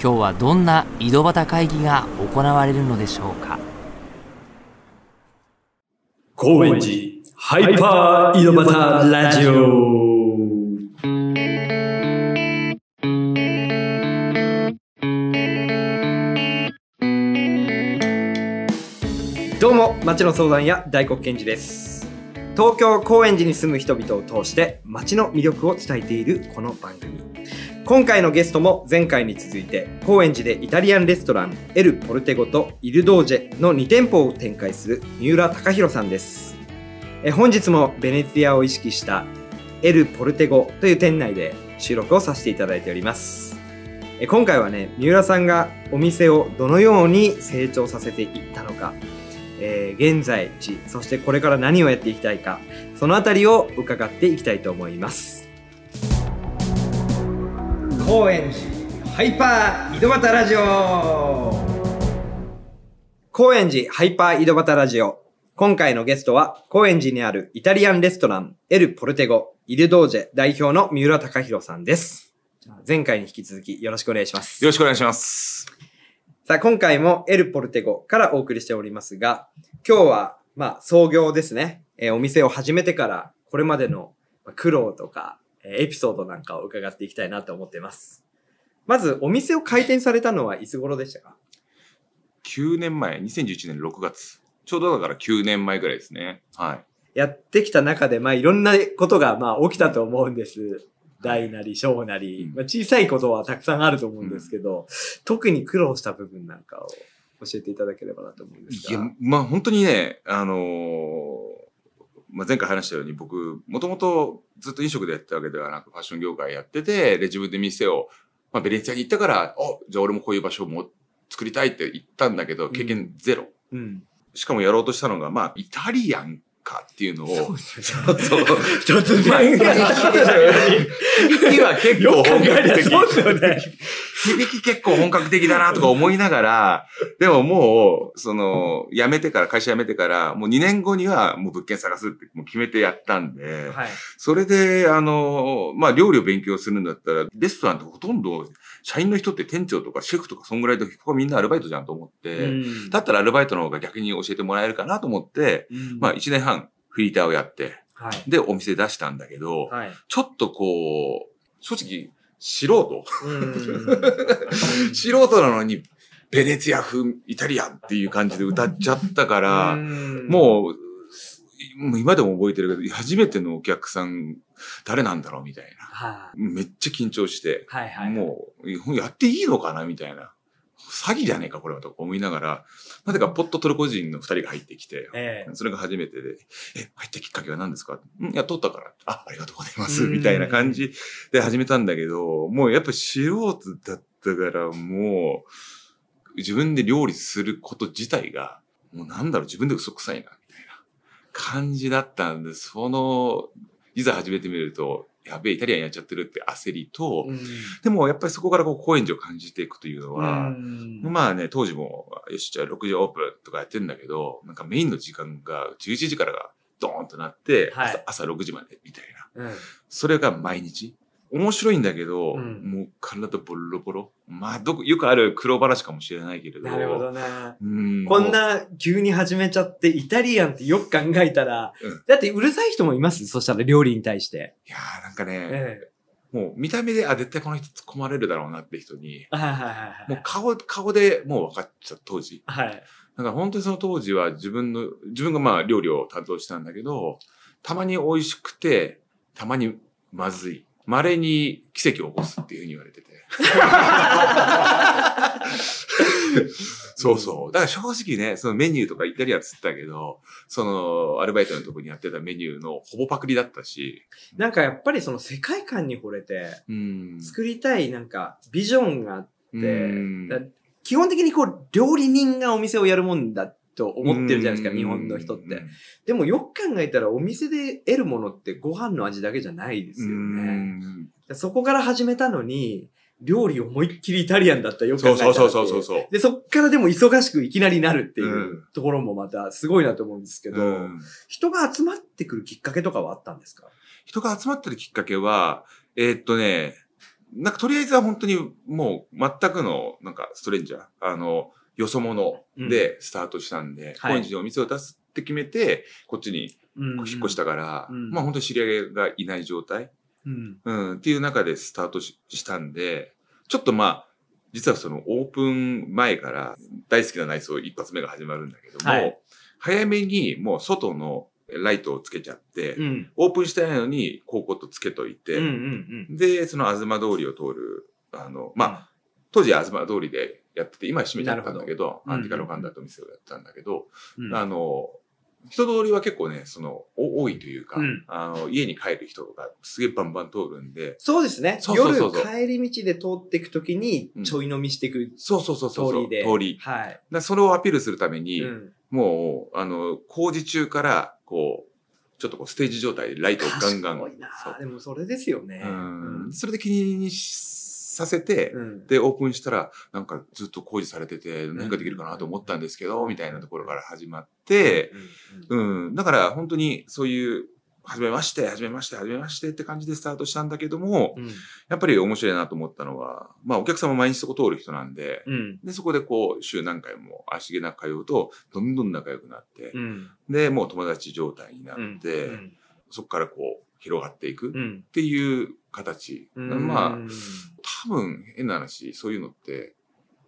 今日はどんな井戸端会議が行われるのでしょうか？高円寺ハイパー井戸端ラジオ。どうも町の相談屋大黒賢治です。東京高円寺に住む人々を通して町の魅力を伝えているこの番組今回のゲストも前回に続いて高円寺でイタリアンレストランエル・ポルテゴとイルドージェの2店舗を展開する三浦貴弘さんです。え本日もベネツィアを意識したエル・ポルテゴという店内で収録をさせていただいております。え今回はね三浦さんがお店をどのように成長させていったのか、えー現在地そしてこれから何をやっていきたいかそのあたりを伺っていきたいと思います。高円寺ハイパー井戸端ラジオ高円寺ハイパー井戸端ラジオ今回のゲストは高円寺にあるイタリアンレストランエル・ポルテゴイルドージェ代表の三浦貴弘さんです前回に引き続きよろしくお願いしますよろしくお願いします。さあ、今回もエル・ポルテゴからお送りしておりますが、今日は、まあ、創業ですね。えーお店を始めてから、これまでのまあ苦労とか、えーエピソードなんかを伺っていきたいなと思っています。まず、お店を開店されたのはいつ頃でしたか？9年前、2011年6月。ちょうどだから9年前ぐらいですね。はい。やってきた中で、まあ、いろんなことが、まあ、起きたと思うんです。大なり小なり、うんまあ、小さいことはたくさんあると思うんですけど、特に苦労した部分なんかを教えていただければなと思うんですが。いや、まあ本当にね、あのーまあ、前回話したように僕、もともとずっと飲食でやってたわけではなく、ファッション業界やってて、で、自分で店を、まあ、ベネツィアに行ったから、おじゃあ俺もこういう場所をも作りたいって言ったんだけど、経験ゼロ。うん。しかもやろうとしたのが、まあ、イタリアンかっていうのを、そうそうそう。突まあ、然響きは結構本格的。そうですよね。響き結構本格的だなとか思いながら、でももう、その、辞めてから、会社辞めてから、もう2年後にはもう物件探すってもう決めてやったんで、はい。それで、あの、まあ、料理を勉強するんだったら、レストランってほとんど、社員の人って店長とかシェフとかそんぐらいと、ここみんなアルバイトじゃんと思って、だったらアルバイトの方が逆に教えてもらえるかなと思って、まあ、1年半フリーターをやって、はい。で、お店出したんだけど、はい。ちょっとこう、正直、素人うん。素人なのに、ベネツィア風イタリアンっていう感じで歌っちゃったから、もう、今でも覚えてるけど、初めてのお客さん、誰なんだろうみたいな。はめっちゃ緊張して、いはいはい。もう、やっていいのかなみたいな。詐欺じゃねえか、これはと思いながら、なぜかポッとトルコ人の二人が入ってきて、ええそれが初めてで、え、入ったきっかけは何ですか？んいや、取ったから。あ、ありがとうございます。うんみたいな感じで始めたんだけど、もうやっぱ素人だったから、もう、自分で料理すること自体が、もうなんだろう、自分で嘘くさいな、みたいな感じだったんで、その、いざ始めてみると、やべえ、イタリアンやっちゃってるって焦りと、うんでもやっぱりそこからこう、高円寺を感じていくというのは、うんまあね、当時も、よし、じゃあ6時オープンとかやってんだけど、なんかメインの時間が11時からがドーンとなって、はい朝朝6時までみたいな。うんそれが毎日。面白いんだけど、うんもう体ボロボロ。まあ、どこ、よくある苦労話かもしれないけれど。なるほどね。うん。こんな急に始めちゃって、イタリアンってよく考えたら、うんだってうるさい人もいます？そしたら料理に対して。いやーなんかね、えもう見た目で、あ、絶対この人突っ込まれるだろうなって人に、え。はいはいはいはい。もう顔、顔でもう分かっちゃった当時。はい。だから本当にその当時は自分の、自分がまあ料理を担当したんだけど、たまに美味しくて、たまにまずい。稀に奇跡を起こすっていうふうに言われてて。そうそう。だから正直ね、そのメニューとかイタリアンつったけど、そのアルバイトのとこにやってたメニューのほぼパクリだったし、なんかやっぱりその世界観に惚れて、うん。作りたいなんかビジョンがあって、うんだ基本的にこう、料理人がお店をやるもんだと思ってるじゃないですか、うん日本の人って。うんでもよく考えたらお店で得るものってご飯の味だけじゃないですようね。ん。そこから始めたのに、料理思いっきりイタリアンだったらよく考そうえたらそうそうそうそうそう。で、そっからでも忙しくいきなりなるっていううん。ところもまたすごいなと思うんですけど、うん。人が集まってくるきっかけとかはあったんですか？人が集まってるきっかけは、えーっとね、なんかとりあえずは本当にもう全くのなんかストレンジャー、あの、よそ者でスタートしたんで、はい。高円寺にお店を出すって決めて、こっちにうん引っ越したから、うん。まあ本当に知り合いがいない状態、うん。うん、っていう中でスタートししたんで、ちょっとまあ、実はそのオープン前から大好きな内装一発目が始まるんだけども、はい。早めにもう外のライトをつけちゃって、うん。オープンしてないのに、こうこうとつけといて、うんうんうん。で、その東通りを通る、あの、まあ、当時は東通りでやってて、今は閉めちゃったんだけど、アンティカロカンダと店をやったんだけど、うんあの、人通りは結構ね、その、お多いというか、うんあの、家に帰る人がすげえバンバン通るんで、そうですね。そうそうそうそう夜帰り道で通っていくときにうん、ちょい飲みしていくそうそうそうそうそう。通りで。通り。はい。だそれをアピールするために、うんもう、あの、工事中から、こう、ちょっとこう、ステージ状態でライトをガンガン。賢いなでもそれですよね。うんそれで気にさせて、うん。で、オープンしたら、なんかずっと工事されてて、何ができるかなと思ったんですけど、みたいなところから始まって、うんだから本当にそういう、はじめまして、はじめまして、はじめましてって感じでスタートしたんだけども、うんやっぱり面白いなと思ったのは、まあお客様毎日そこ通る人なんで、うん。で、そこでこう、週何回も足げなく通うと、どんどん仲良くなって、うん。で、もう友達状態になって、うんそこからこう、広がっていくっうん。ていう形。うんまあ、多分変な話、そういうのって、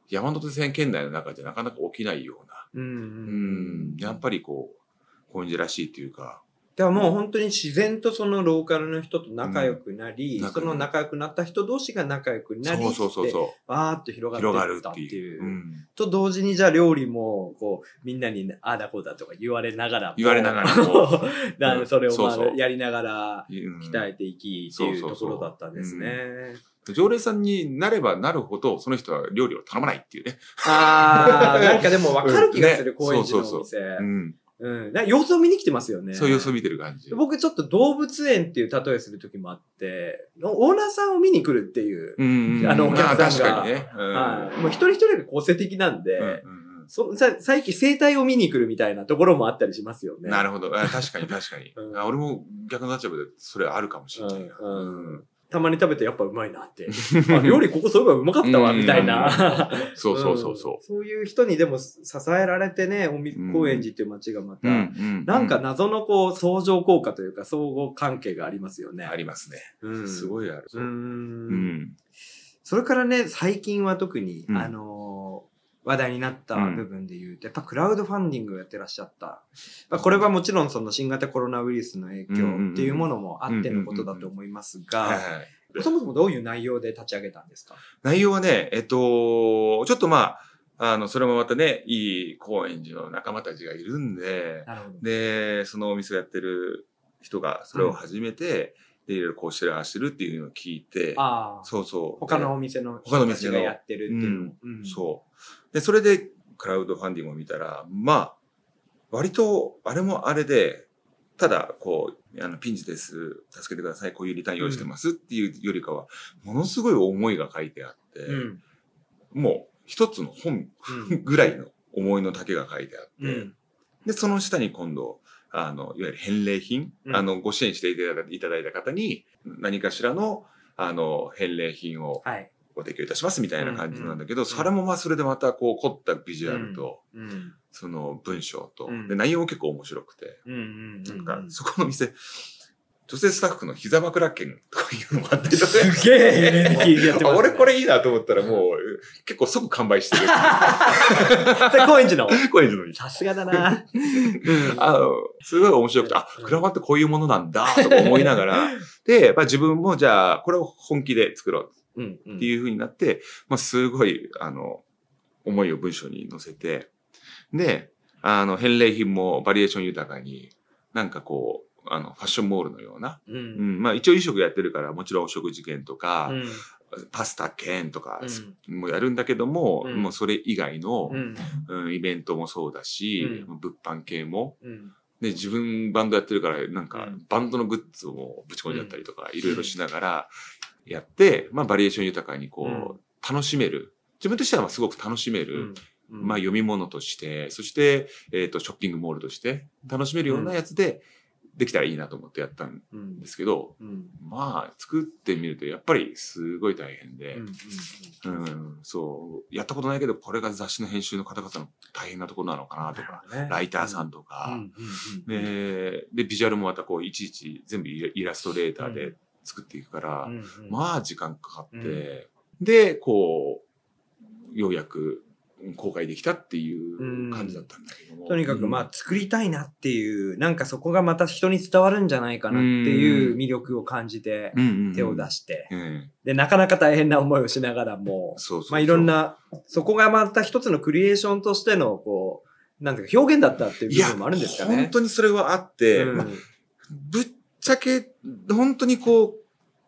山手線圏内の中じゃなかなか起きないような、うん。ううんん、やっぱりこう、高円寺らしいっていうか、だからもう本当に自然とそのローカルの人と仲良くなり、うんその仲良くなった人同士が仲良くなり、そうそうそうそわーっと広う、がっていったってるっていう。いう。うんと同時にじゃあ料理も、こう、みんなにねああだこうだとか言われながらも。言われながらもだからそれをまあそうそうやりながらうん鍛えていきっていうそうそうそうところだったんですね。常連さんになればなるほど、その人は料理を頼まないっていうね。ああ、なんかでも分かる気がする、高円寺のおそう店。うん。うん。だから様子を見に来てますよね。そう様子を見てる感じ。僕ちょっと動物園っていう例えする時もあって、オーナーさんを見に来るっていう、うんあのお客さんがまあ確かにね。うんはい。もう一人一人が個性的なんで、うんうんそさ最近生態を見に来るみたいなところもあったりしますよね。なるほど。あ確かに確かにう。んあ俺も逆の立場でそれあるかもしれないな。うんうんたまに食べてやっぱうまいなって。あ料理ここそういえばうまかったわ、うんみたいな。そうそうそうそんそういう人にでも支えられてね、おみうん高円寺っていう街がまた、なんか謎のこう、相乗効果というか、相互関係がありますよね。ありますね。うんすごいある。う。うんん。それからね、最近は特に、うんあのー話題になった部分で言うと、やっぱクラウドファンディングをやってらっしゃった。まあ、これはもちろんその新型コロナウイルスの影響っていうものもあってのことだと思いますはいが、はい。そもそもどういう内容で立ち上げたんですか？内容はね、えっと、ちょっとまあ、あの、それもまたね、いい高円寺の仲間たちがいるんで。で、そのお店をやってる人がそれを始めて、で、いろいろこうしてる、ああしてるっていうのを聞いて、ああ、そうそう。他のお店の他の店がやってるっていうのも。うんそう。で、それでクラウドファンディングを見たら、まあ、割と、あれもあれで、ただ、こう、あの、ピンチです、助けてください、こういうリターン用意してますっていうよりかは、ものすごい思いが書いてあって、うん。もう一つの本うんぐらいの思いの丈が書いてあって、うん。で、その下に今度、あの、いわゆる返礼品、うんあの、ご支援していただいたいただいた方に、何かしらの、あの、返礼品をはい。ご提供いたしますみたいな感じなんだけど、うんそれもまあそれでまたこう凝ったビジュアルと、うん。その文章と、うん。で内容も結構面白くて、なんかそこの店、女性スタッフの膝枕券とかいうのもあったりとか。すげえ人気やってます、ね。俺これいいなと思ったらもう結構即完売してる。高円寺の？高円寺の店。さすがだな。あの、すごい面白くて、あ、クラファンってこういうものなんだ、とか思いながら、で、まあ自分もじゃあ、これを本気で作ろうっていう風になって、まあすごい、あの、思いを文章に載せて、で、あの、返礼品もバリエーション豊かに、なんかこう、あの、ファッションモールのような、うん。うん、まあ一応飲食やってるから、もちろんお食事券とか、うん。パスタ兼とかうん。もやるんだけども、うん。もうそれ以外のう、ん。うんイベントもそうだし、う物販系も、うん。で、自分バンドやってるから、なんかうん、バンドのグッズをぶち込んじゃったりとか、いろいろしながらやって、まあ、バリエーション豊かにこう、楽しめる。自分としてはまあすごく楽しめる、うん。まあ、読み物として、そして、えっ、と、ショッピングモールとして、楽しめるようなやつで、できたらいいなと思ってやったんうんですけど、うん。まあ、作ってみると、やっぱりすごい大変で、うんうん、そう、やったことないけど、これが雑誌の編集の方々の大変なところなのかなとか、ライターさんとうん。か、うんで、で、ビジュアルもまたこう、いちいち全部イラストレーターで作っていくから、うんうん。まあ時間かかって、うん。で、こう、ようやく公開できたっていう感じだったんだけども。とにかくまああ、作りたいなっていう、なんかそこがまた人に伝わるんじゃないかなっていう魅力を感じて手を出しして、で、なかなか大変な思いをしながらも、そうそうそう。まあいろんな、そこがまた一つのクリエーションとしての、こう、なんていうか表現だったっていう部分もあるんですかね。本当にそれはあって、うん。まあぶっちゃけ、本当にこう、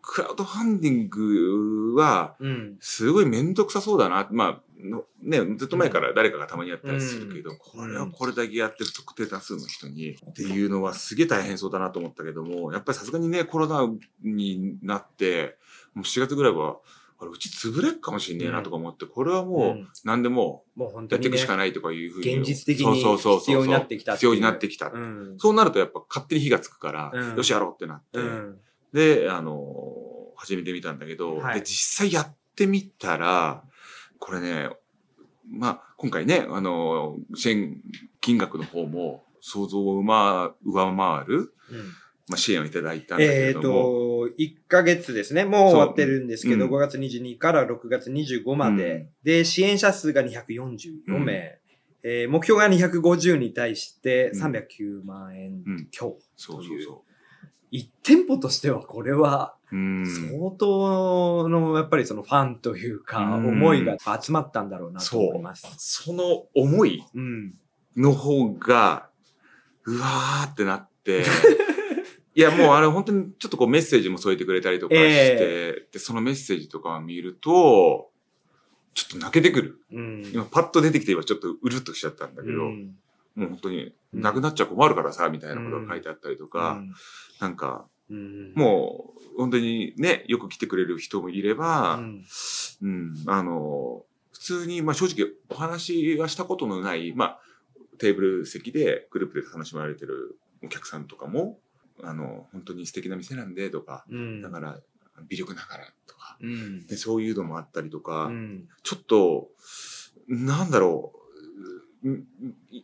クラウドファンディングは、うん。すごいめんどくさそうだな。まあ、のね、ずっと前から誰かがたまにやったりするけど、これはこれだけやってる特定多数の人にっていうのはすげえ大変そうだなと思ったけども、やっぱりさすがにね、コロナになって、もう4月ぐらいは、あれ、うち潰れっかもしんねえなとか思って、これはもう何でももう本当やっていくし、かないとかいうふうに。現実的にそうそうそうそう必要になってきたっていう必要になってきた。うん。そうなるとやっぱ勝手に火がつくから、うんよしやろうってなって、うん。で、あのー始めてみたんだけど、はいで、実際やってみたら、これね、まあ、今回ね、あのー支援金額の方も想像を上上回る、うんまあ、支援をいただいたんだけれえっ、ども、と、1ヶ月ですね。もう終わってるんですけど、そう5月22から6月25まで。うんで、支援者数が244名。うんえー目標が250に対してうん309万円うん強。そうそうそ1店舗としてはこれはう。うん。相当のやっぱりそのファンというか、うん思いが集まったんだろうなと思います。その思いうん。の方が、うわーってなって、いや、もうあれ本当にちょっとこうメッセージも添えてくれたりとかして、えで、そのメッセージとかを見ると、ちょっと泣けてくる。うん。今パッと出てきて今ちょっとうるっとしちゃったんだけど、うん。もう本当に、うん。なくなっちゃ困るからさ、みたいなことが書いてあったりとか、なんか、うん、もう、本当にね、よく来てくれる人もいれば、うん。うん、あの、普通に、まあ正直お話はしたことのない、まあ、テーブル席でグループで楽しまれてるお客さんとかも、あの、本当に素敵な店なんでとか、うん。だから、微力ながらとか、うん。でそういうのもあったりとか、うん。ちょっと、なんだろう、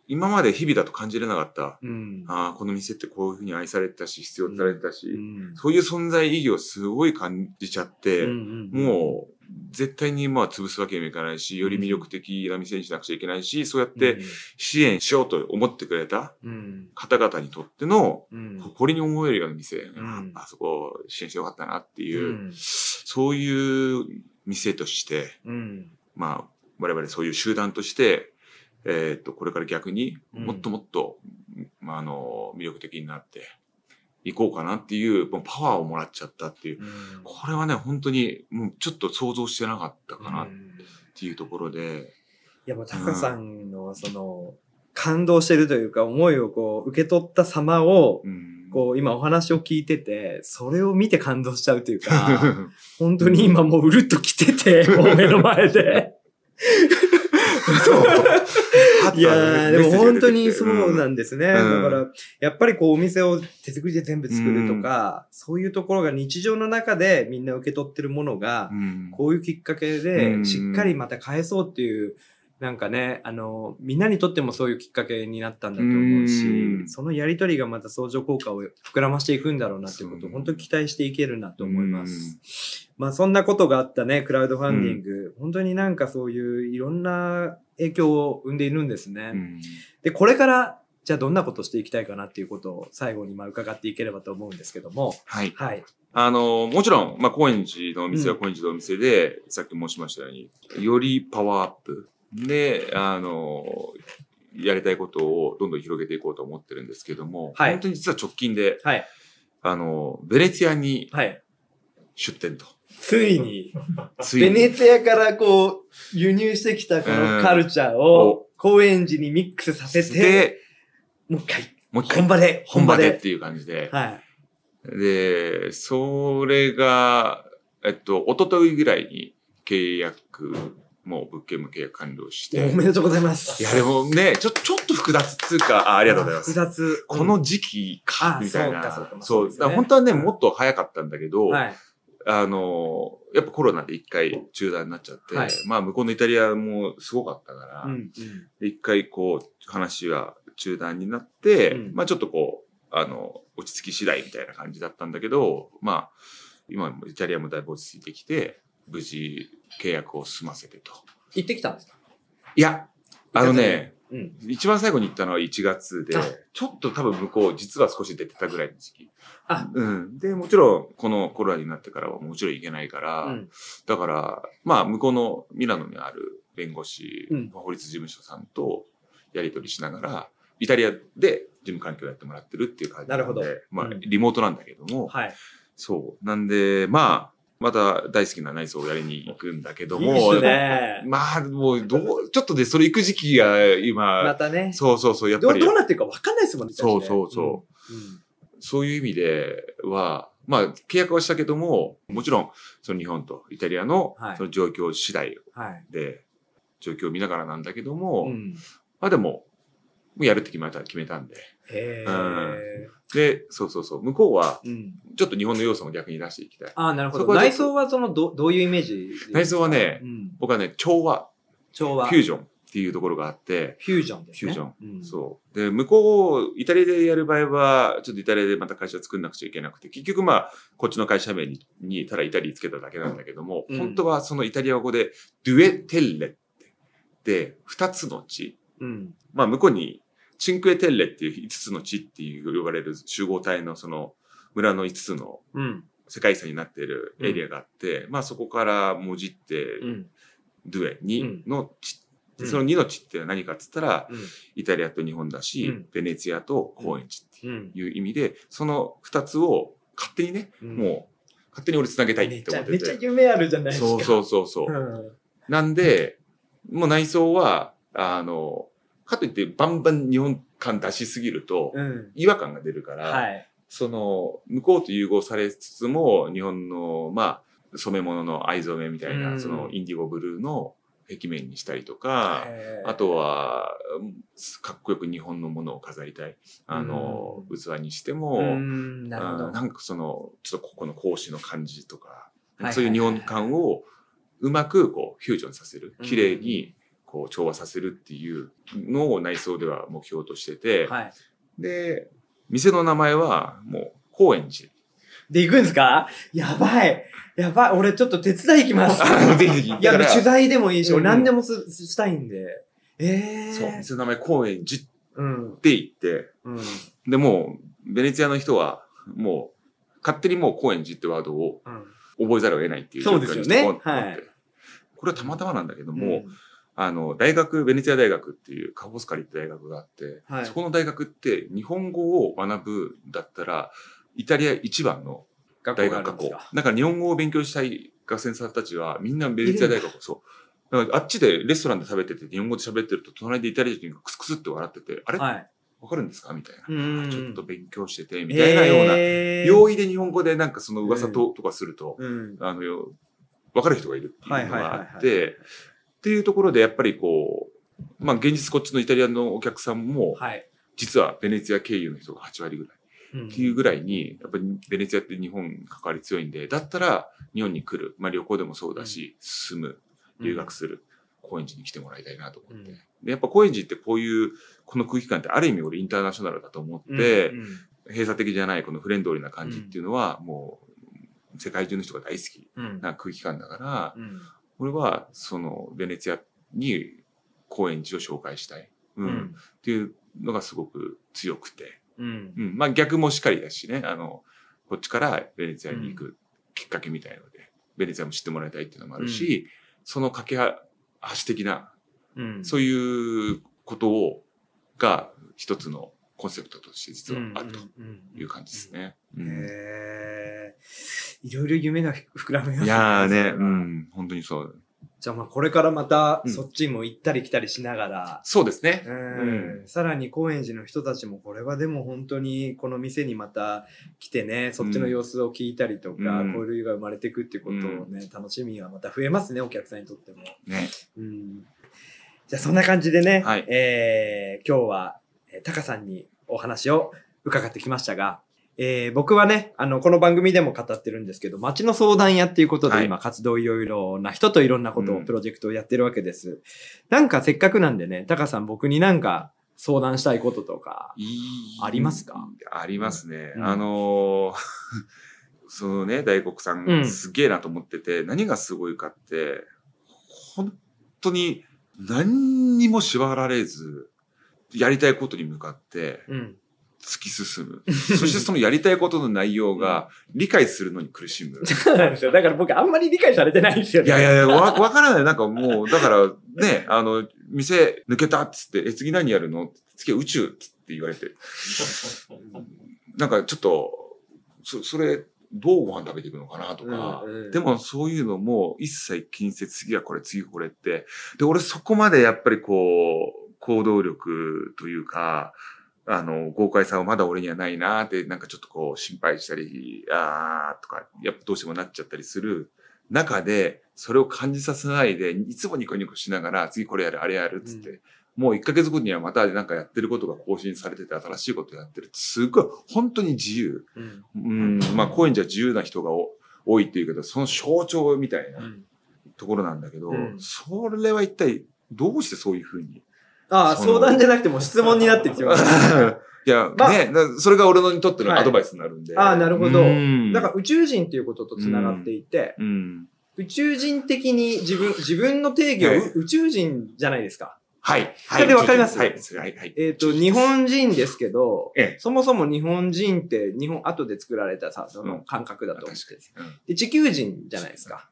今まで日々だと感じれなかった、うん。ああ、この店ってこういうふうに愛されてたし、必要とされてたし、うん。そういう存在意義をすごい感じちゃって、うん。もう、絶対にまあ潰すわけにもいかないし、より魅力的な店にしなくちゃいけないし、そうやって支援しようと思ってくれたうん。方々にとっての、うん。誇りに思えるような店、ん。あそこ支援してよかったなっていう、うん。そういう店として、うん。まあ、我々そういう集団として、えっ、と、これから逆にうん。もっともっと、まあ、あの、魅力的になっていこうかなっていう、もうパワーをもらっちゃったっていう。これはね、本当に、もうちょっと想像してなかったかなっうんていうところで、いやもうタカさんのその感動してるというか思いをこう受け取った様をうん。こう今お話を聞いててそれを見て感動しちゃうというか 本当に今もううるっと来てて もう目の前で。そう。いやー、でも本当にそうなんですね。うんだから、やっぱりこうお店を手作りで全部作るとか、そういうところが日常の中でみんな受け取ってるものがう、ん。こういうきっかけうでんしっかりまた返そうっていう、なんかね、あの、みんなにとってもそういうきっかけになったんだと思うしう、んそのやりとりがまた相乗効果を膨らましていくんだろうなっていうことを本当に期待していけるなと思います。まあそんなことがあったね、クラウドファンディング。本当になんかそういういろんな影響を生んでいるんですね。うん。で、これから、じゃあどんなことしていきたいかなっていうことを最後にまあ伺っていければと思うんですけども。はい。はい。あの、もちろん、まあ、高円寺のお店はうん高円寺のお店で、さっき申しましたように、よりパワーアップで、あの、やりたいことをどんどん広げていこうと思ってるんですけども、はい本当に実は直近で、はい。あの、ベネツィアにはい。出店と。ついに、ついに。ベネツィアからこう、輸入してきたこのカルチャーを、高円寺にミックスさせて、で、もう一回、もう一回本場で、本場でっていう感じで。はい。で、それが、えっと、一昨日ぐらいに契約、もう物件も契約完了して。おめでとうございます。いや、でもね、ちょ、ちょっと複雑っつうか、あありがとうございます。複雑。この時期かあ、みたいな。そうかそう本当はね、うんもっと早かったんだけど、はい。あの、やっぱコロナで一回中断になっちゃって、はいまあ向こうのイタリアもすごかったから、一回こう話は中断になって、うんまあちょっとこう、あの、落ち着き次第みたいな感じだったんだけど、まあ、今もイタリアもだいぶ落ち着いてきて、無事契約を済ませてと。行ってきたんですか？いや、あのね、うん。一番最後に行ったのは1月であ、ちょっと多分向こう実は少し出てたぐらいの時期。あうん。で、もちろん、このコロナになってからはもちろん行けないから、うん。だから、まあ、向こうのミラノにある弁護士、うん法律事務所さんとやり取りしながら、イタリアで事務環境をやってもらってるっていう感じなんで、なるほどまあ、うんリモートなんだけども、はい。そう。なんで、まあ、また大好きな内装をやりに行くんだけども、いいね。まあ、もう、どう、ちょっとで、それ行く時期が今、またね。そうそうそう、やっぱり、どうなってるか分かんないですもんね。そうそうそううん。そういう意味では、まあ、契約はしたけども、もちろん、その日本とイタリアのはいその状況次第はい。で、状況を見ながらなんだけども、うん。まあでも、もうやるって決めた、決めたんで。へえ。で、そうそうそう、向こうは、うん。ちょっと日本の要素も逆に出していきたい。ああ、なるほど。内装はその、ど、どういうイメージ？内装はねうん。僕はね、調和、調和。フュージョンっていうところがあって、フュージョンですね。フュージョン。うん。そう。で、向こう、イタリアでやる場合は、ちょっとイタリアでまた会社作んなくちゃいけなくて、結局まあ、こっちの会社名に、にただイタリアつけただけなんだけども、うん本当はそのイタリア語で、デュエテッレって、で、二つの地。うん。まあ、向こうに、チンクエテッレっていう五つの地っていう呼ばれる集合体のその村の五つのうん。世界遺産になっているエリアがあって、まあそこからもじって、うん。ドゥエ2の地、うんその2の地って何かっつったら、うん。イタリアと日本だし、うんベネツィアと高円寺ってうん。いう意味で、その二つを勝手にね、うんもう、勝手に俺繋げたいってちゃ、思ってめっちゃて。夢あるじゃないですか。そうそうそうそう。うん。なんで、もう内装は、あの、かといってバンバン日本感出しすぎると、うん。違和感が出るから、はい。その、向こうと融合されつつも、日本の、まあ、染め物の藍染めみたいな、うんそのインディゴブルーの壁面にしたりとか、あとは、うんかっこよく日本のものを飾りたい。あの、器にしても、うん、なるほなんかその、ちょっとここの格子の感じとか、そういう日本感をうまくこうフュージョンさせる。うん綺麗にこう調和させるっていうのを内装では目標としてて、はい。で、店の名前はもう高円寺。で、行くんですか？やばい。やばい。俺ちょっと手伝い行きます。あ ぜひぜひ。いや、取材でもいいし、うん俺何でもすしたいんで。ええそう、店の名前高円寺っうん。て言って、うん。でもう、ベネツィアの人は、もう、勝手にもう高円寺ってワードをうん。覚えざるを得ないっていうそうですよね状況にしてはいこれはたまたまなんだけども、うんあの、大学、ベネツィア大学っていうカボスカリって大学があって、はいそこの大学って日本語を学ぶんだったら、イタリア一番の大学学校。だか？ら日本語を勉強したい学生さんたちはみんなベネツィア大学そう。だからあっちでレストランで食べてて日本語で喋ってると隣でイタリア人がクスクスって笑ってて、あれ？わ、はい。かるんですか？みたいな。うんちょっと勉強してて、みたいなような。容易で日本語でなんかその噂と,、とかすると、うん。あの、よわかる人がいるっていうのがあはいはいはいはって、っていうところでやっぱりこう、まあ現実こっちのイタリアのお客さんも、はい。実はベネツィア経由の人が8割ぐらい。うん。っていうぐらいに、やっぱりベネツィアって日本関わり強いんで、だったら日本に来る、まあ旅行でもそうだし、住む、留学する、高円寺に来てもらいたいなと思って。うん。で、やっぱ高円寺ってこういう、この空気感ってある意味俺インターナショナルだと思って、うん閉鎖的じゃないこのフレンドリーな感じっていうのは、もう世界中の人が大好きうん。な空気感だから、うん俺はそのベネツィアに高円寺を紹介したい。うん。うんっていうのがすごく強くて。うんうん。まあ逆もしっかりだしね、あの、こっちからベネツィアに行くきっかけみたいので、ベネツィアも知ってもらいたいっていうのもあるし、その架け橋的な、うんそういうことを、が一つのコンセプトとして実はあるという感じですね。うん。へえ。いろいろ夢が膨らみますいやーね、うん、本当にそう。じゃあまあこれからまたうん。そっちも行ったり来たりしながら、そうですね。うん。さらに高円寺の人たちもこれはでも本当にこの店にまた来てねそっちの様子を聞いたりとか、うん。交流が生まれていくっていうことをね、楽しみがまた増えますねお客さんにとっても。ね。うん、じゃあそんな感じでね、はい。えー今日はえータカさんにお話を伺ってきましたが、えー僕はね、あの、この番組でも語ってるんですけど、街の相談屋っていうことではい。今活動いろいろな人といろんなことを、うん。プロジェクトをやってるわけです。なんかせっかくなんでね、タカさん僕になんか相談したいこととか、ありますか？ありますね。うん。あのー そのね、大黒さん、うん。すげえなと思ってて、何がすごいかって、本当に何にも縛られず、やりたいことに向かってうん。突き進む。そしてそのやりたいことの内容が理解するのに苦しむ。そうなんですよ。だから僕あんまり理解されてないんですよね。いやいやいや、わ、わからない。なんかもう、だから、ね、あの、店抜けたっつって、え、次何やるの？次は宇宙っつって言われて。なんかちょっと、そ、それ、どうご飯食べていくのかなとか。うんうんでもそういうのも一切気にせず次はこれ、次これって。で、俺そこまでやっぱりこう、行動力というか、あの、豪快さはまだ俺にはないなって、なんかちょっとこう心配したり、あーとか、やっぱどうしてもなっちゃったりする中で、それを感じさせないで、いつもニコニコしながら、次これやる、あれやるっつって、うもう1ヶ月後にはまたなんかやってることが更新されてて、新しいことやってる。すごい、本当に自由。うんうん、まあ、高円寺は自由な人がお多いっていうけど、その象徴みたいなうんところなんだけど、うんそれは一体どうしてそういうふうにああ、相談じゃなくても質問になってきました。いや、まあね、だそれが俺のにとってのはいアドバイスになるんで。ああ、なるほど。うんだから宇宙人っていうこととつながっていて、うん。宇宙人的に自分、自分の定義を、はいう宇宙人じゃないですか。はい。それでわかります？はい。はい。はい。えっ、と、日本人ですけど、ええそもそも日本人って日本、後で作られたさ、そのうん感覚だと思って確かに。うんで、地球人じゃないですか。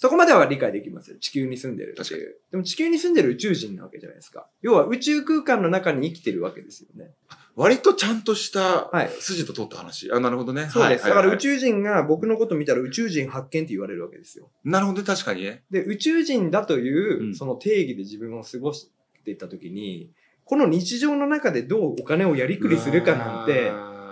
そこまでは理解できますよ。地球に住んでるって確いう。でも地球に住んでる宇宙人なわけじゃないですか。要は宇宙空間の中に生きてるわけですよね。割とちゃんとしたはい筋と通った話。あ、なるほどね。そうです。はいはいはいだから宇宙人が僕のこと見たら宇宙人発見って言われるわけですよ。なるほどね、確かにね。で、宇宙人だという、うんその定義で自分を過ごしていったときに、この日常の中でどうお金をやりくりするかなんて、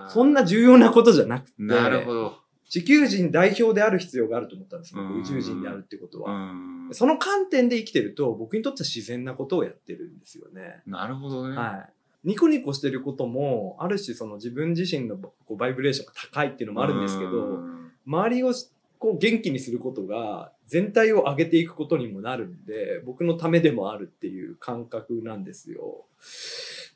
そんな重要なことじゃなくて、なるほど。地球人代表である必要があると思ったんですよ。うん宇宙人であるってことうは。ん。その観点で生きてると、僕にとっては自然なことをやってるんですよね。なるほどね。はい。ニコニコしてることも、ある種その自分自身のこうバイブレーションが高いっていうのもあるんですけど、うん周りをこう元気にすることが全体を上げていくことにもなるんで僕のためでもあるっていう感覚なんですよ。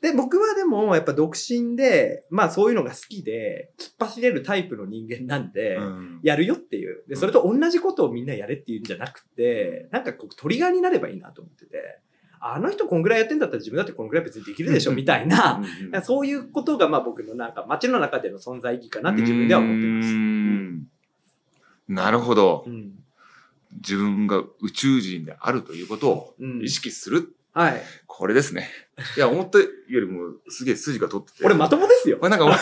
で僕はでもやっぱ独身でまあそういうのが好きで突っ走れるタイプの人間なんで、うんやるよっていうでそれと同じことをみんなやれっていうんじゃなくてなんかこうトリガーになればいいなと思っててあの人こんぐらいやってんだったら自分だってこんぐらい別にできるでしょみたいなうんそういうことがまあ僕のなんか街の中での存在意義かなって自分では思ってます。なるほどう。ん自分が宇宙人であるということをうん意識する。はい。これですね。いや、思ったよりもすげえ筋が通ってて。俺まともですよなんか、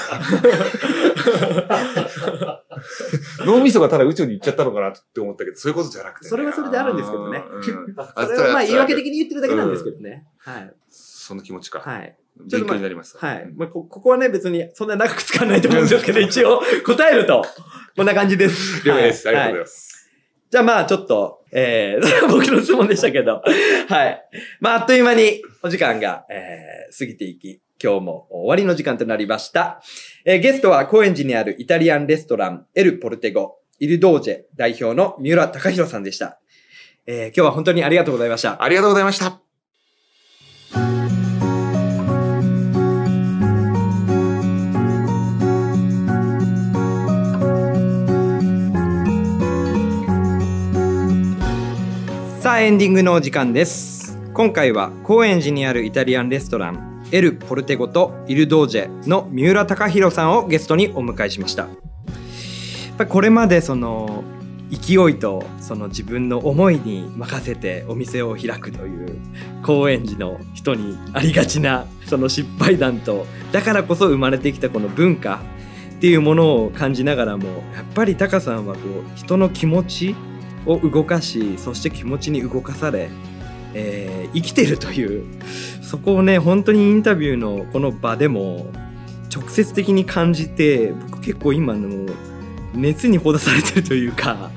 脳みそがただ宇宙に行っちゃったのかなって思ったけど、そういうことじゃなくてね、それはそれであるんですけどねうん それはまあ言い訳的に。に言ってるだけなんですけどね。はい。その気持ちか。はい。勉強になりました。はい。まあ、こ ここはね、別にそんな長く使わないと思うんですけど、一応答えると、こんな感じです。了解です。ありがとうございはます。じゃあまあちょっと、えー、僕の質問でしたけど、はい。まああっという間にお時間が、えー、過ぎていき、今日も終わりの時間となりました。えー、ゲストは高円寺にあるイタリアンレストラン、エル・ポルテゴ、イルドージェ代表の三浦隆弘さんでした。えー、今日は本当にありがとうございました。ありがとうございました。あエンディングのお時間です。今回は高円寺にあるイタリアンレストランエル・ポルテゴとイルドージェの三浦貴弘さんをゲストにお迎えしました。やっぱこれまでその勢いとその自分の思いに任せてお店を開くという高円寺の人にありがちなその失敗談とだからこそ生まれてきたこの文化っていうものを感じながらもやっぱりタカさんはこう人の気持ちを動かしそして気持ちに動かされ、えー生きてるというそこをね本当にインタビューのこの場でも直接的に感じて僕結構今の熱にほだされてるというか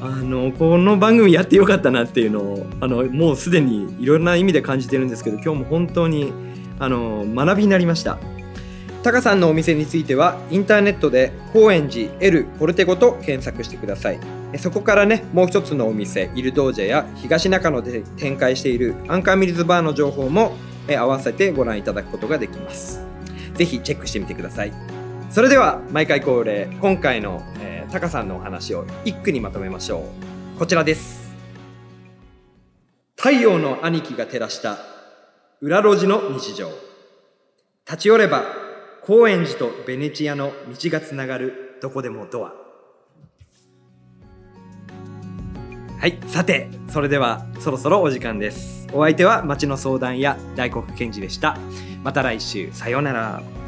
あのこの番組やってよかったなっていうのをあのもうすでにいろんな意味で感じてるんですけど今日も本当にあの学びになりました。タカさんのお店についてはインターネットで高円寺 L ポルテゴと検索してください。そこからねもう一つのお店イルドージェや東中野で展開しているアンカーミルズバーの情報も合わせてご覧いただくことができます。ぜひチェックしてみてください。それでは毎回恒例今回の、えータカさんのお話を一句にまとめましょう。こちらです。太陽の兄貴が照らした裏路地の日常。立ち寄れば高円寺とベネチアの道がつながるどこでもドア。はいさてそれではそろそろお時間です。お相手は町の相談や大黒賢治でした。また来週。さようなら。